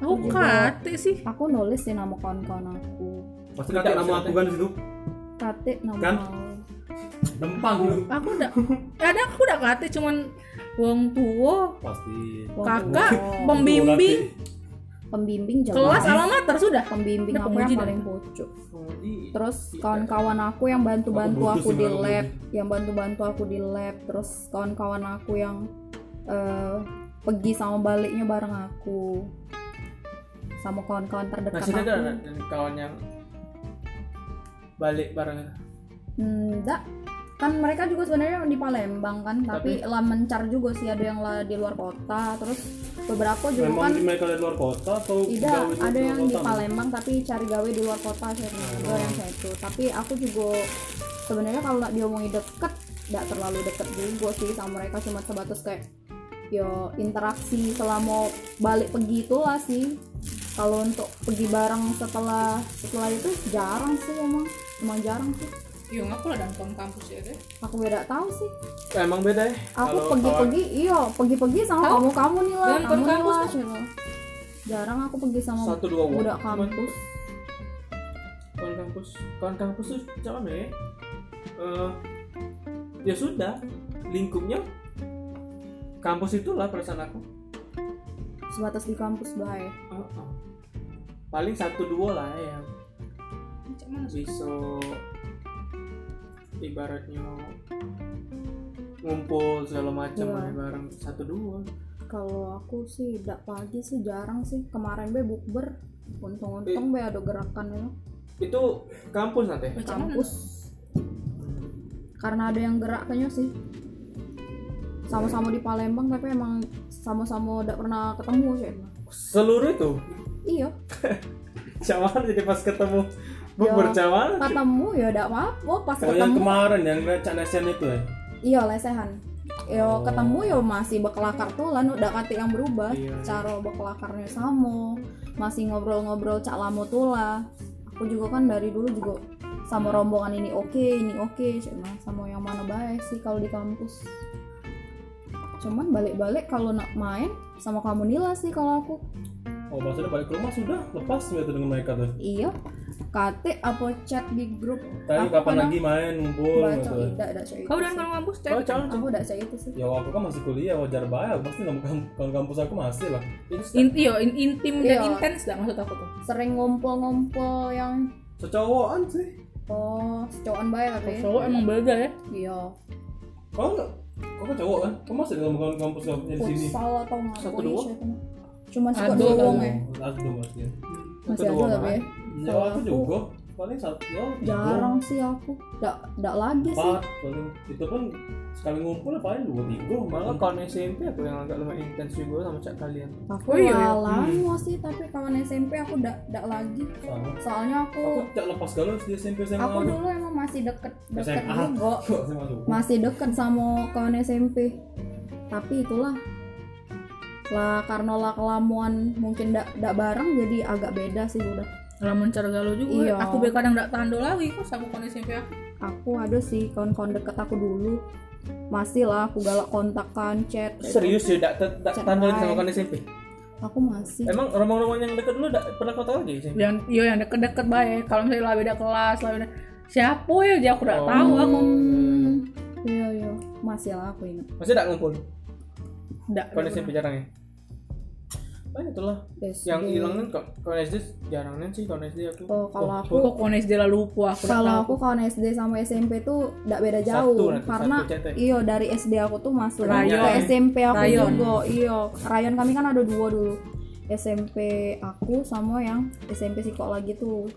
Aku kate sih. Aku nulis sih nama kawan-kawan aku. Pasti kakek nama aku kan di situ. kate nama Kan? kau. Dempang gitu. aku udah ada aku udah kate cuman wong tua Pasti. Kakak pembimbing. pembimbing jauh kelas alamat sudah. Pembimbing Udah aku yang paling pucuk. Oh, iya. terus kawan-kawan aku yang bantu-bantu Aku di lab yang bantu-bantu aku di lab. Terus kawan-kawan aku yang eh, pergi sama baliknya bareng aku sama kawan-kawan terdekat Nah, sini aku. ada dan kawan yang balik bareng enggak kan mereka juga sebenarnya di Palembang kan tapi, lah mencar juga sih ada yang lah di luar kota terus beberapa juga Memang kan di mereka dari luar kota atau tidak jauh itu ada yang di? Palembang tapi cari gawe di luar kota saya juga yang saya itu tapi aku juga sebenarnya kalau nggak diomongin deket nggak terlalu deket juga sih sama mereka cuma sebatas kayak yo interaksi selama balik pergi itulah sih. Kalau untuk pergi bareng setelah setelah itu jarang sih emang emang jarang sih. Iya aku lah dan kawan kampus ya deh aku beda tahu sih. Eh, emang beda ya? Aku Kalau pergi-pergi iya pergi-pergi sama kamu kamu nih lah kamu nih kampus lah? Cila. jarang aku pergi sama satu dua budak kampus. Kawan kampus kawan kampus tuh mana ya Eh, ya sudah lingkupnya kampus itulah perasaan aku. Sebatas di kampus bahaya. Oh, oh. paling satu dua lah ya. Bisa ibaratnya ngumpul segala macam Iya. main bareng. Satu dua. Kalau aku sih tidak pagi sih jarang sih. Kemarin be bukber untung-untung be ada gerakan ya itu kampus nanti? Kampus. Karena ada yang gerak kayaknya sih sama-sama di Palembang tapi emang sama-sama tidak pernah ketemu sih emang. seluruh itu iya cawan jadi pas ketemu Ya. bukber cawan ketemu ya tidak apa-apa pas Oh yang ketemu kemarin yang Cak Nesian itu ya? iya lesehan yo Oh. ketemu yo masih bekelakar tuh lah udah kate yang berubah Iya. cara bekelakarnya sama masih ngobrol-ngobrol cak lamo tuh lah aku juga kan dari dulu juga sama rombongan ini oke ini oke cuma sama yang mana baik sih kalau di kampus cuman balik-balik kalau nak main sama kamu Nila sih kalau aku Oh maksudnya balik ke rumah sudah lepas gitu dengan mereka tuh. iya kate apa chat di grup Tadi kapan lagi main ngumpul gitu. tidak chat itu kau sih. kawan kampus oh cawan aku udah chat itu sih Ya aku kan masih kuliah wajar banget pasti nama kam- kawan kampus aku masih lah. In, iyo, in, intim dan Iya. intens dah maksud aku tuh sering ngumpul-ngumpul yang Secowokan sih. oh cowokan baik tapi cowok emang beda ya iya Kau? Kau kan cowok kan? Kau masih sama kawan kampus kamu di sini? futsal atau nggak Satu dua? tuh. cuma suka Ada dua kali. wong ya Ada dong pasti. ya. masih Satu ada dua tapi ya Ya Kalau aku juga paling satu ya jarang sih aku nggak nggak lagi sih paling itu pun sekali ngumpul ya paling dua tiga malah kawan SMP aku yang agak lumayan intens juga sama cak kalian aku Oh, iya, iya. lama sih tapi kawan SMP aku nggak nggak lagi sama. soalnya aku Aku tak lepas galau di SMP SMA. aku dulu emang masih deket deket SMA. juga masih deket sama kawan SMP tapi itulah lah karena lah kelamuan mungkin ndak ndak bareng jadi agak beda sih udah. Lamun cara galau juga. Iya. aku be kadang ndak tando lagi kok sama kon SMP aku? Aku ada sih kawan-kawan deket aku dulu. Masih lah aku galak kontakan chat. Serius ya tak tak tak Chat tandolin sama kan SMP aku masih. Emang rombongan yang deket dulu pernah kau tahu lagi SMP yang iya yang deket-deket baik kalau misalnya lah beda kelas lah beda siapa ya? Dia aku ndak Oh. tahu aku. Hmm, iya iya. Masih lah aku ingat. Masih tak ngumpul? Kan SMP jarang ya Banyak itulah. SD. yang hilang kan kok kalau SD jarang sih kalau SD aku. Oh, kalau aku kok kon SD lah lupa aku kalau aku kawan SD sama SMP tuh nggak beda Satu jauh. nanti, karena satu cete. iyo dari SD aku tuh masuk Rayon. ke SMP aku Rayon. juga iyo. Rayon kami kan ada dua dulu. SMP aku sama yang SMP Siko lagi tuh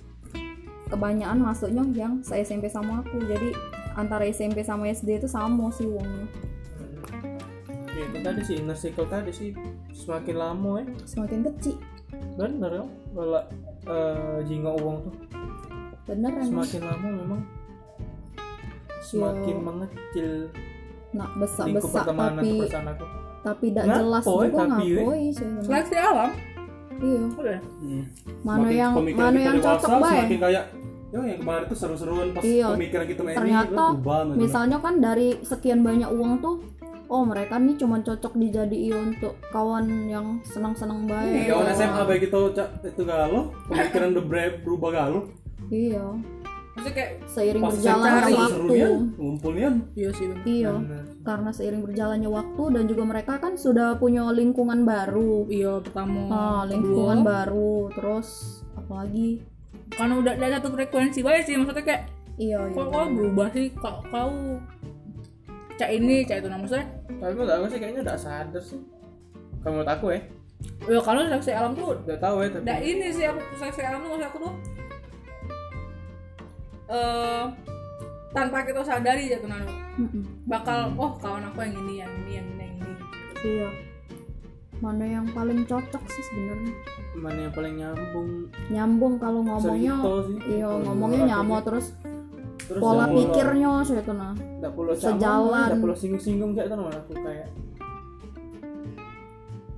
kebanyakan masuknya yang se SMP sama aku. Jadi antara SMP sama SD itu sama sih uangnya. Ya itu tadi sih inner circle tadi sih. Semakin lama ya. Semakin kecil. Bener ya kalau eh, jingga uang tuh. Bener semakin lama memang semakin Yo. mengecil nak besar besar tapi tapi tidak jelas juga ngapoi sih. Seleksi alam iya. Udah mana Semakin yang mana yang dewasa, cocok bae semakin kayak ya yang kemarin tuh seru-seruan pas Iya. pemikiran kita main ternyata ini berubah gitu. misalnya kan dari sekian banyak uang tuh oh mereka nih cuma cocok dijadiin untuk kawan yang senang-senang baik. kawan SMA baik itu cak itu galau pemikiran udah berubah galau iya maksudnya kayak seiring berjalannya cari waktu. serunya ngumpulnya iya sih bener. iya Bener. karena seiring berjalannya waktu dan juga mereka kan sudah punya lingkungan baru. Iya pertama ah lingkungan kedua, baru terus apalagi? Karena udah ada satu frekuensi baik sih maksudnya kayak iya iya kok kau berubah sih? Kau kau cak ini cak itu nah maksudnya tapi menurut aku sih kayaknya udah sadar sih. Kalau menurut aku ya. Ya kalau seleksi alam tuh udah tahu ya tapi Nah ini sih aku seleksi alam tuh maksud aku tuh eh tanpa kita sadari ya tuh Nano bakal oh kawan aku yang ini yang ini yang ini yang ini. Iya. Mana yang paling cocok sih sebenarnya? Mana yang paling nyambung? Nyambung kalau ngomongnya sih. iya ngomongnya nyamo sih. terus terus pola pikirnya sih itu nah. Sejalan. nggak perlu singgung-singgung kayak itu nama aku kayak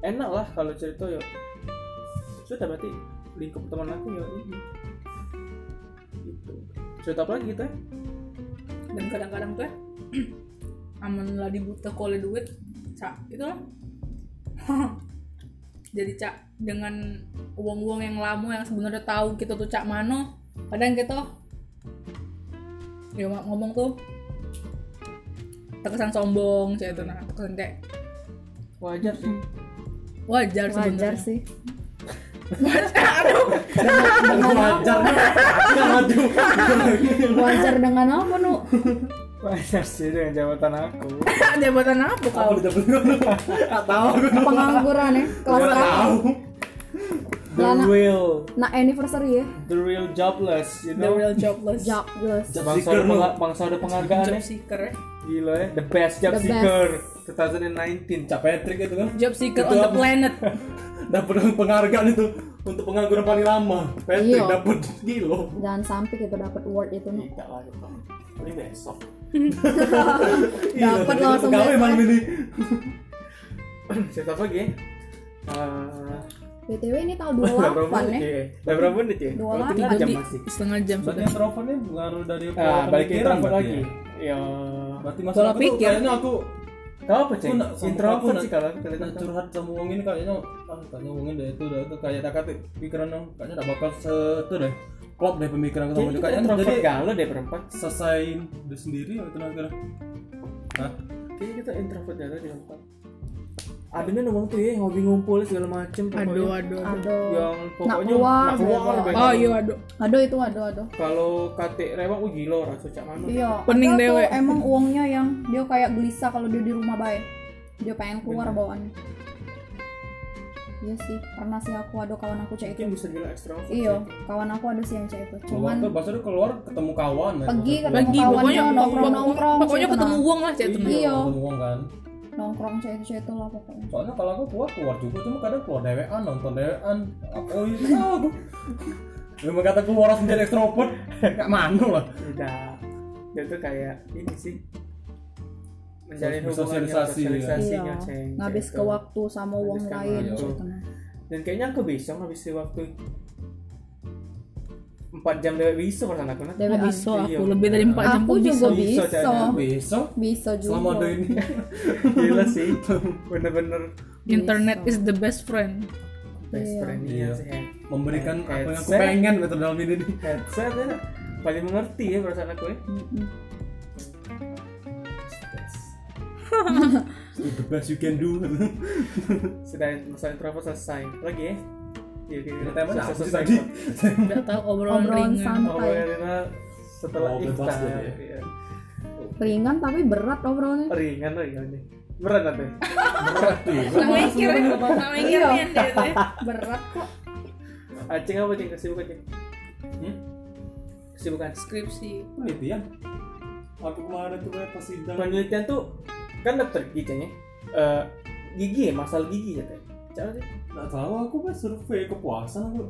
enak lah kalau cerita ya sudah berarti lingkup teman aku ya ini cerita apa lagi kita dan kadang-kadang tuh ya aman lah dibutuh oleh duit cak. Itu lah jadi cak dengan uang-uang yang lama yang sebenarnya tahu kita tuh cak mano kadang kita ya mak- ngomong tuh terkesan sombong cak itu nah terkesan kayak wajar sih. Wajar wajar sebenarnya. sih wajar wajar dengan apa nu? Wajar sih dengan jabatan aku. Jabatan apa kau? Nggak tahu. Aku pengangguran ya kelas tahu. The Lana. real. nah anniversary ya? The real jobless you the know? real jobless. Jobless. Job bangsa seeker bangsa ada penghargaan job ya. Seeker ya gila ya the best job The seeker. 2019 Cak Patrick itu kan. Job seeker Itu on the planet dapat penghargaan itu untuk pengangguran paling lama. Patrick Iya. dapat gilo jangan sampai kita dapat award itu nu tidak lah itu paling besok. Dapat langsung besok. malam ini. Cerita apa lagi ya Eh, btw ini berapa 28 menit ya? udah berapa menit ya? 28. Berarti tiga jam masih. setengah jam berarti sudah. Introvertnya pengaruh dari ah pola balik ke pemikiran introvert berarti lagi ya? berarti masalah pikir. kayaknya aku kau apa cek introvert sih kalau aku Nah, kelihatan curhat sama wong ini kayaknya ah kayaknya wong ini itu udah itu. Kayak tak kate pikiran dong. Kayaknya udah bakal se itu deh. Klop deh pemikiran kita sama dia. kita kayaknya introvert jadi galau deh perempat selesai diri sendiri itu nanti Hah? kayaknya kita introvert galau deh perempat adanya ngomong tuh ya hobi ngumpul segala macem pokoknya. aduh aduh aduh. aduh yang pokoknya keluar, nak keluar oh iya aduh aduh itu aduh aduh kalau kate rewang wih gila rasa cak mana iya Pening tuh dewe. emang uangnya yang dia kayak gelisah kalau dia di rumah baik dia pengen keluar Bener. bawaannya iya sih pernah sih aku ada kawan aku cek mungkin itu bisa bilang ekstrovert iya kawan aku ada sih yang cek itu cuman tuh bahasa dia keluar ketemu kawan ya. Pergi, ketemu kawannya, pokoknya nongkrong-nongkrong, pokoknya saya ketemu uang lah cek itu nah. Iya. ketemu uang kan nongkrong cek itu cek itu lah pokoknya. Soalnya kalau aku keluar keluar juga cuma kadang keluar dewean nonton dewean. Apa oh iya aku. Memang kata keluar menjadi ekstrovert gak manu lah. Udah. Dia tuh kayak ini sih. Menjalin hubungan ya. sosialisasinya Iya, ceng ngabis ke waktu sama uang Ngabis lain gitu nah. dan kayaknya aku bisa ngabisin waktu empat jam dewek bisa perasaan aku nah Dewean. bisa aku. Iya. lebih dari 4 jam Aku pun bisa juga Bisa, bisa. Bisa Bisa. Juga. selama ada ini. Gila sih. Bener-bener. Internet is the best friend. Best Iya. friend Iya. head- memberikan apa yang aku pengen gitu dalam ini. Nih headset ya. Paling mengerti ya perasaan aku ya. The best you can do. Sudah masalah introvert selesai. Lagi ya Iya, iya, apa sih selesai tadi? nggak tahu obrolan Obrolan ringan santai. Oh, setelah Oh, iftar gitu ya. iya. Ringan tapi berat obrolannya. ringan ringan nih berat nanti berat tuh Sama mikir sama mikir Iya. tuh. Berat kok. acing apa cing kesibukan cing Hmm? kesibukan skripsi penelitian aku kemarin tuh kayak pas sidang penelitian tuh kan dokter gigi Ceng, ya Eh, gigi ya masalah gigi ya teh cara sih nggak tahu aku kan survei kepuasan aku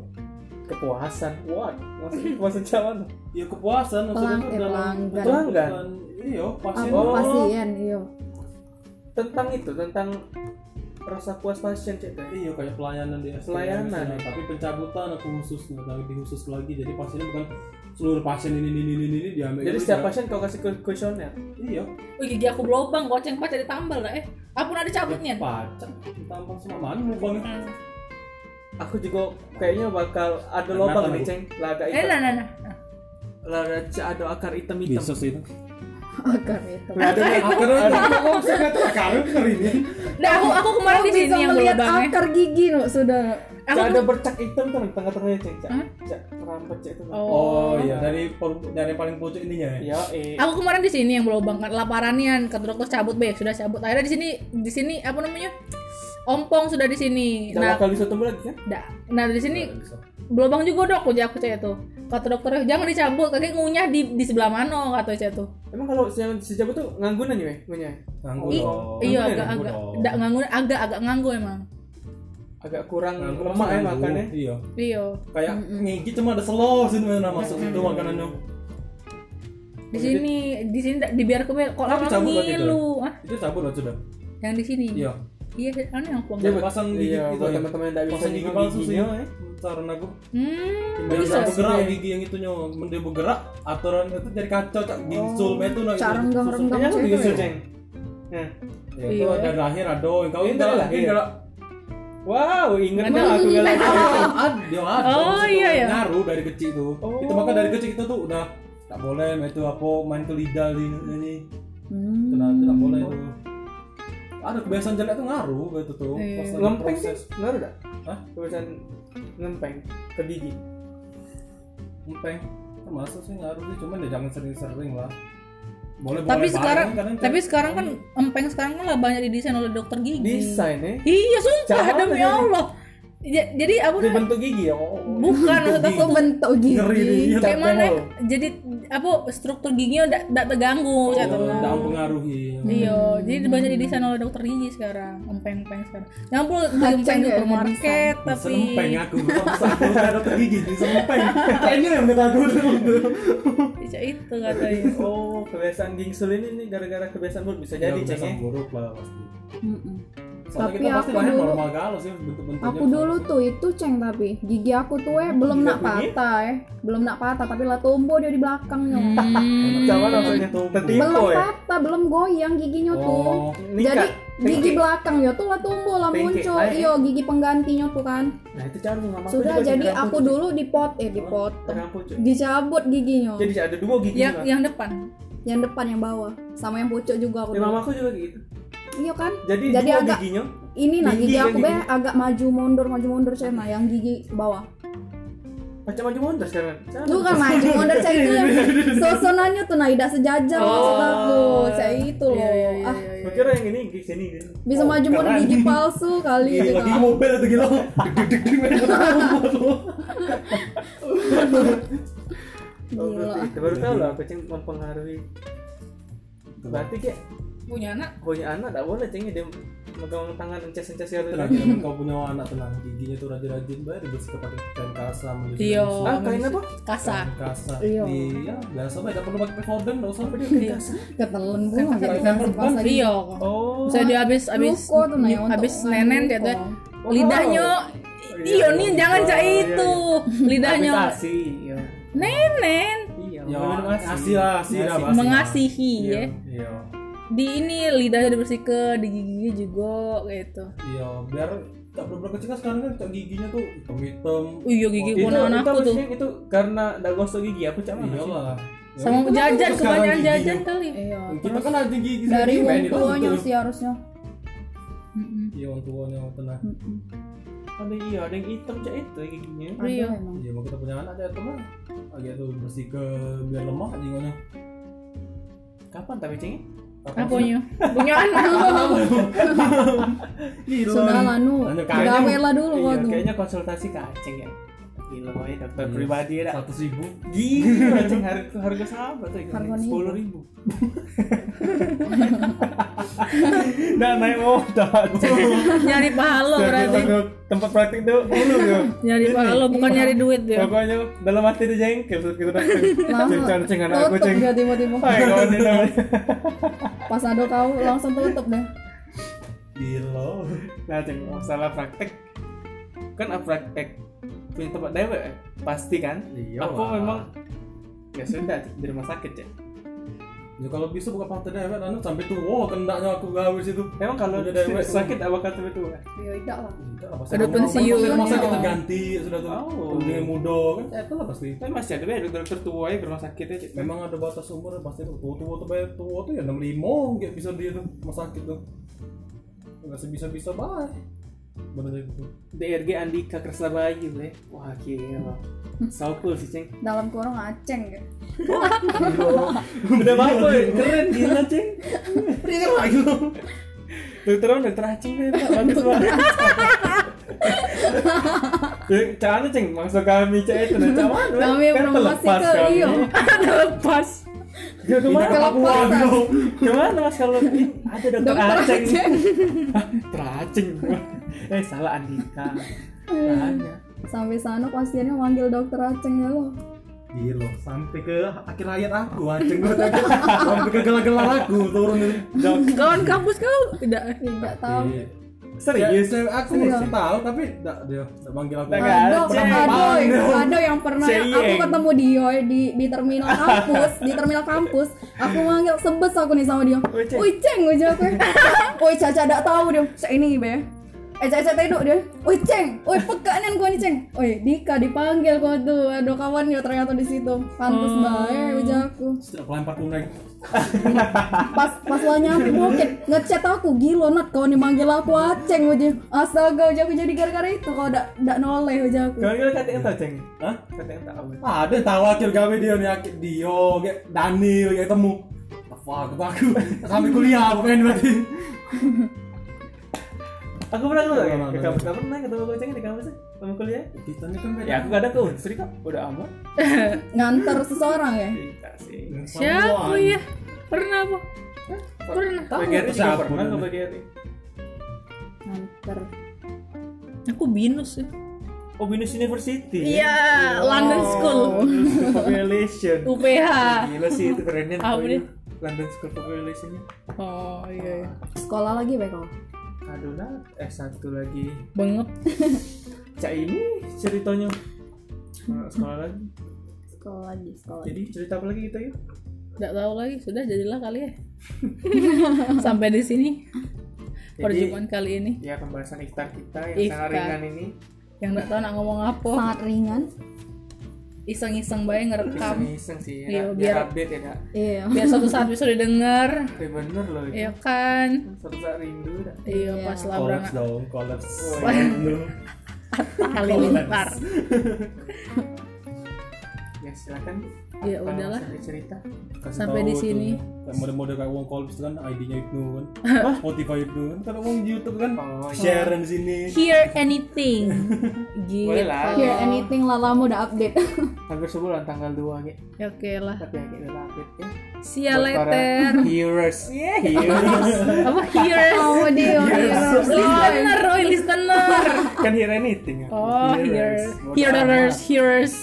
kepuasan what maksudnya kepuasan cawan ya kepuasan maksudnya Pelang- eh, dalam pelanggan. Pelanggan? iya pasien Oh. pasien, iya. tentang itu tentang rasa puas pasien cek Iya kayak pelayanan di SDM Pelayanan, misalnya. ya. tapi pencabutan aku khusus nggak di khusus lagi jadi pasiennya bukan seluruh pasien ini ini ini ini diambil jadi setiap ya. pasien kau kasih ke kuesioner iya Wih gigi aku berlubang, goceng pas jadi tambal lah eh. Apa ada cabutnya? pacak tambah sama mana lubangnya Hmm. aku juga kayaknya bakal ada lubang nih ceng laga Eh hitam nah nah nah. laga ada akar hitam hitam bisa sih itu Agar itu. ada aku bisa nggak tahu akar hari ini Nah, aku aku kemarin di sini yang melihat berlubangnya. akar gigi no sudah. Cak, ada bercak hitam tuh di tengah-tengahnya ceng cak rambut cek itu Oh. oh iya dari dari paling pucuk ininya ya ya eh Aku kemarin di sini yang berlubang kan laparanian kata dokter cabut be sudah cabut. Akhirnya di sini di sini apa namanya? Ompong sudah di sini. Nah, kali tumbuh lagi kan da- nah di sini berlubang juga dok aku aku cek itu. Kata dokternya jangan dicabut, kakek ngunyah di di sebelah mana kata cek itu. emang kalau yang sejauh tuh nganggunan ya ngunyah dong iya nganggu agak ya, agak dong. da, nganggu agak agak nganggu emang. Agak kurang nganggu lemak ya makannya iya Iya. kayak ngigi cuma ada slow sih mana masuk itu makanannya Di sini di sini dibiar ke kok lama itu? ngilu. Ah, itu cabut loh sudah yang di sini. iya Iya, aneh aku. Dia pasang gigi iya gitu buat ya. teman-teman yang tidak bisa pasang gigi palsu sih ya saran aku Hmm. Biar Bisa bergerak sih. gigi yang itunya, dia bergerak aturan itu jadi kacau cak gigi sul itu nah cara renggang-renggang kayaknya aku cek. juga ceng nah Ya, itu Iya. ada lahir ada yang kau Ini lah, lahir. Wow ingat Ada. lah aku galak dia ada. Oh, maksud iya, iya. ngaruh dari kecil tuh. Oh. itu maka dari kecil itu tuh udah tak boleh itu apa main ke lidah di ini. Hmm. tidak tidak boleh tuh. Ada kebiasaan jelek tuh ngaruh gitu tuh. Iya. pas lagi ngempeng sih proses. ngaruh dah Hah? kebiasaan ngempeng ke gigi ngempeng? Termasuk sih ngaruh sih cuman ya jangan sering-sering lah boleh Tapi boleh sekarang bareng, tapi sekarang kan empeng sekarang kan lah banyak didesain oleh dokter gigi. desain ya Iya, sumpah Cara demi apa Allah. Ja- jadi apa namanya? bentuk gigi ya oh, oh. Bukan maksud aku bentuk gigi? Ngeri nih, iya. kayak mana? Jadi apa struktur giginya tidak tidak terganggu Oh, gitu. tidak mempengaruhi Iya, jadi banyak didesain oleh dokter gigi sekarang, empeng-empeng sekarang. Jangan perlu beli empeng di ya, supermarket tapi Sempeng aku, aku ada gigi di sempeng. Kayaknya yang kita aku bisa itu katanya. oh kebiasaan gingsul ini nih gara-gara kebiasaan buruk. Bisa jadi ceng ya. buruk lah pasti. Mm-mm. Soalnya Tapi kita pasti aku lahir dulu- normal galau sih bentuk-bentuknya. Aku dulu tuh itu ceng tapi gigi aku tuh eh belum Gigi nak patah eh. Belum nak patah tapi lah tumbuh dia di belakangnya Hmm. Belum ya? patah belum goyang giginya tuh. Oh, jadi gigi Tengkek. belakangnya tuh lah tumbuh lah muncul. Iyo gigi penggantinya tuh kan. Nah itu cara sama aku sudah jadi aku dulu dipot eh dipot ceng. dicabut giginya. Jadi ada dua gigi yang depan. Yang depan yang bawah. Sama yang pucuk juga aku Ya, dulu. mamaku juga gitu. Iya kan? Jadi, Jadi dua agak- giginya. ini nah Gigi gigi aku gigi. be agak maju mundur maju mundur saya mah yang gigi bawah. Macam macam mundur sekarang. Lu kan maju mundur saya itu yang susunannya tuh tidak sejajar Oh. maksud aku saya itu loh. Iya, iya, iya, ah. iya, iya. Gua kira yang ini gigi sini bisa Oh, maju mundur gigi palsu kali Iya, gitu. lagi mobil atau gila. Deg deg deg Oh, Gila. baru tahu lah aku ceng mempengaruhi. Berarti kayak Punya anak? punya anak tak boleh ceng dia megang tangan ences-ences ya tuh. tenang jangan kau punya anak tenang. Giginya tuh rajin-rajin bayar dibersihkan pakai kain kasar menuju Iya. Ah, kain apa? kasar. Kain kasar. Iya. iya biasa bayar tidak perlu pakai powder nggak usah. Iya. Ketelen pula Kan gitu kan pas perban, lagi iya. Oh. saya dia habis habis nah habis nenen dia tuh lidahnya iyo nih jangan cak itu. Lidahnya. Iya. Nenen. Iya, ya asih lah asih lah mengasihi Iya. ya. iya. Di ini lidahnya dibersihkan di gigi juga gitu. Iya biar tak perlu kecil kan sekarang kan cak giginya tuh hitam hitam Oh iya gigi ponakan itu aku tuh. itu karena udah gosok gigi apa cak. Iya lah Ya, sama itu jajan kebanyakan giginya. jajan kali. Iya kita kan ada gigi dari lah, tuanya sih harusnya. Iya orang tuanya tenang. Ada iya ada yang hitam cak itu giginya Ada Iya. emang. Iya mau kita punya anak ada teman agak tuh bersih ke biar lemah jingonya kapan tapi ceng apa nya punya anak. Sudah lah nu Anu, gawe lah dulu iya, kok tuh kayaknya konsultasi ke aceng ya. Gila woy dokter Iya. pribadi ya dah. seratus ribu. Gila aceng harga harga sama tuh sepuluh ribu nah naik motor. Nyari pahala berarti. tempat praktik tuh dulu ya nyari pahala bukan nyari duit dia pokoknya dalam hati itu jengkel terus kita ceng ceng anak aku ceng. pas ada kau langsung tutup deh. Gila. Nah, ceng masalah praktek. Kan praktek punya tempat dewe eh? pasti kan? Iya Aku memang ya sudah di rumah sakit ya. Ya kalau bisa buka partai dewek anu sampai tua kendaknya aku gawe situ Emang kalau Udah dewek sakit apa kata itu? ya tidak lah Tidak lah, pasti Ada kamu- pensiun. pasti rumah sakit Iya. terganti sudah tuh Oh. dengan muda kan ya itu lah pasti Tapi masih ada ya dokter tua ya ke rumah sakit ya. Memang ada batas umur pasti tuh tua tua tuh bayar tua tuh ya enam lima kayak bisa dia tuh rumah sakit tuh nggak sebisa bisa baik bener DRG Andika Kresnabayu ya. Wah gila. So cool sih ceng. dalam kurung aceng ya Udah bagus, keren gila ceng. Ini lagi lu. Dokter orang dokter deh, Pak. bagus banget. Jangan ceng, maksud kami cek itu nah cawan. Kami promosikan, iya. ada lepas Ya ke mana Tidak kalau. Ke mana mas kalau ada dokter aceng? aceng. Eh salah Andika. Tanya. sampai sana pasiennya manggil dokter aceng ya lo Gila, sampai ke akhir hayat aku, aceng gue sampai ke gelar-gelar aku turun kawan kampus kau tidak tidak tahu Iya. Serius? Ya, aku Serius. tahu tapi enggak dia enggak manggil aku. Nggak ada, ada Ceng. ada ada yang pernah aku ketemu dia di di terminal kampus di terminal kampus aku manggil sebes aku nih sama dia Woi, Ceng. woi ceng woi aku woi caca tidak tahu dia saya ini be eh caca teduk dia woi ceng woi pekanan gua nih ceng woi Dika dipanggil kau tuh aduh kawan ya ternyata di situ pantas Oh. bae ujar aku Sudah pelempar tunai. pas pas lo nyampe bukit ngechat aku gila nat kau nih manggil aku aceng ujar astaga ujar aku jadi gara-gara itu kau ndak ndak noleh ujar aku Kau kira kata yang tahu ceng? Hah? Kata yang tahu. Ada tahu akhir gawe dia nih akhir Dio, kayak Daniel kayak temu. Apa aku aku sampai kuliah aku pengen berarti. Aku pernah ketemu Pernah, ya? Ke pernah. kampus kamu pernah ketemu kau ceng di kampus ya? Kamu kuliah? Kita ini kan. Ya aku gak ada ke Unsri kok, udah aman. nganter seseorang ya Kita sih. siapa ya pernah apa pernah Tahu siapa pernah ke? BGRI. nganter aku binus ya Oh Binus University. iya London School Population. UPH Gila sih itu kerennya. Apa tuh? London School Populationnya. oh iya, iya. sekolah lagi be kau Aduh nah, eh satu lagi. bengep Cak ini ceritanya. Sekolah lagi. sekolah lagi sekolah Jadi cerita apa lagi kita yuk? nggak tahu lagi sudah jadilah kali ya sampai di sini Jadi- perjumpaan kali ini Ya pembahasan iftar kita yang Iftar. sangat ringan ini. yang nggak tahu nak ngomong apa sangat ringan iseng-iseng bae ngerekam Iseng-iseng sih ya. Iya, biar, biar- update ya kak. iya biar suatu saat bisa didengar Eh bener loh itu. iya kan Suatu saat rindu dah. iya Iya. pas lah Kolaps berangkat dong, kolaps. Wah. Lu. kali lintar Ya silakan. Ya Apa udahlah. sampai cerita. Kasih Sampai di sini. Mode-mode kayak uang itu kan ID-nya Ibnu kan. Spotify Ibnu kan. Kalau uang YouTube kan Oh, iya. share di sini. hear anything gitu Boleh lah. hear anything lah lama udah update Hampir sebulan tanggal 2 gitu. Ya, oke lah Tapi ya kita update ya. See ya later. Hearers. Hearers. Apa here? Oh dia Hearers. Listener, oh listener. kan hear anything. ya. Oh, Bodoh hearers, amat. hearers.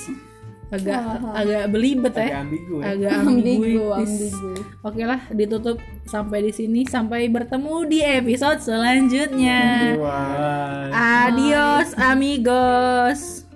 Agak agak belibet Agak ya. ambigu ya. Agak ambigu ambigu Oke lah, ditutup sampai di sini. Sampai bertemu di episode selanjutnya. Bye. Adios, amigos.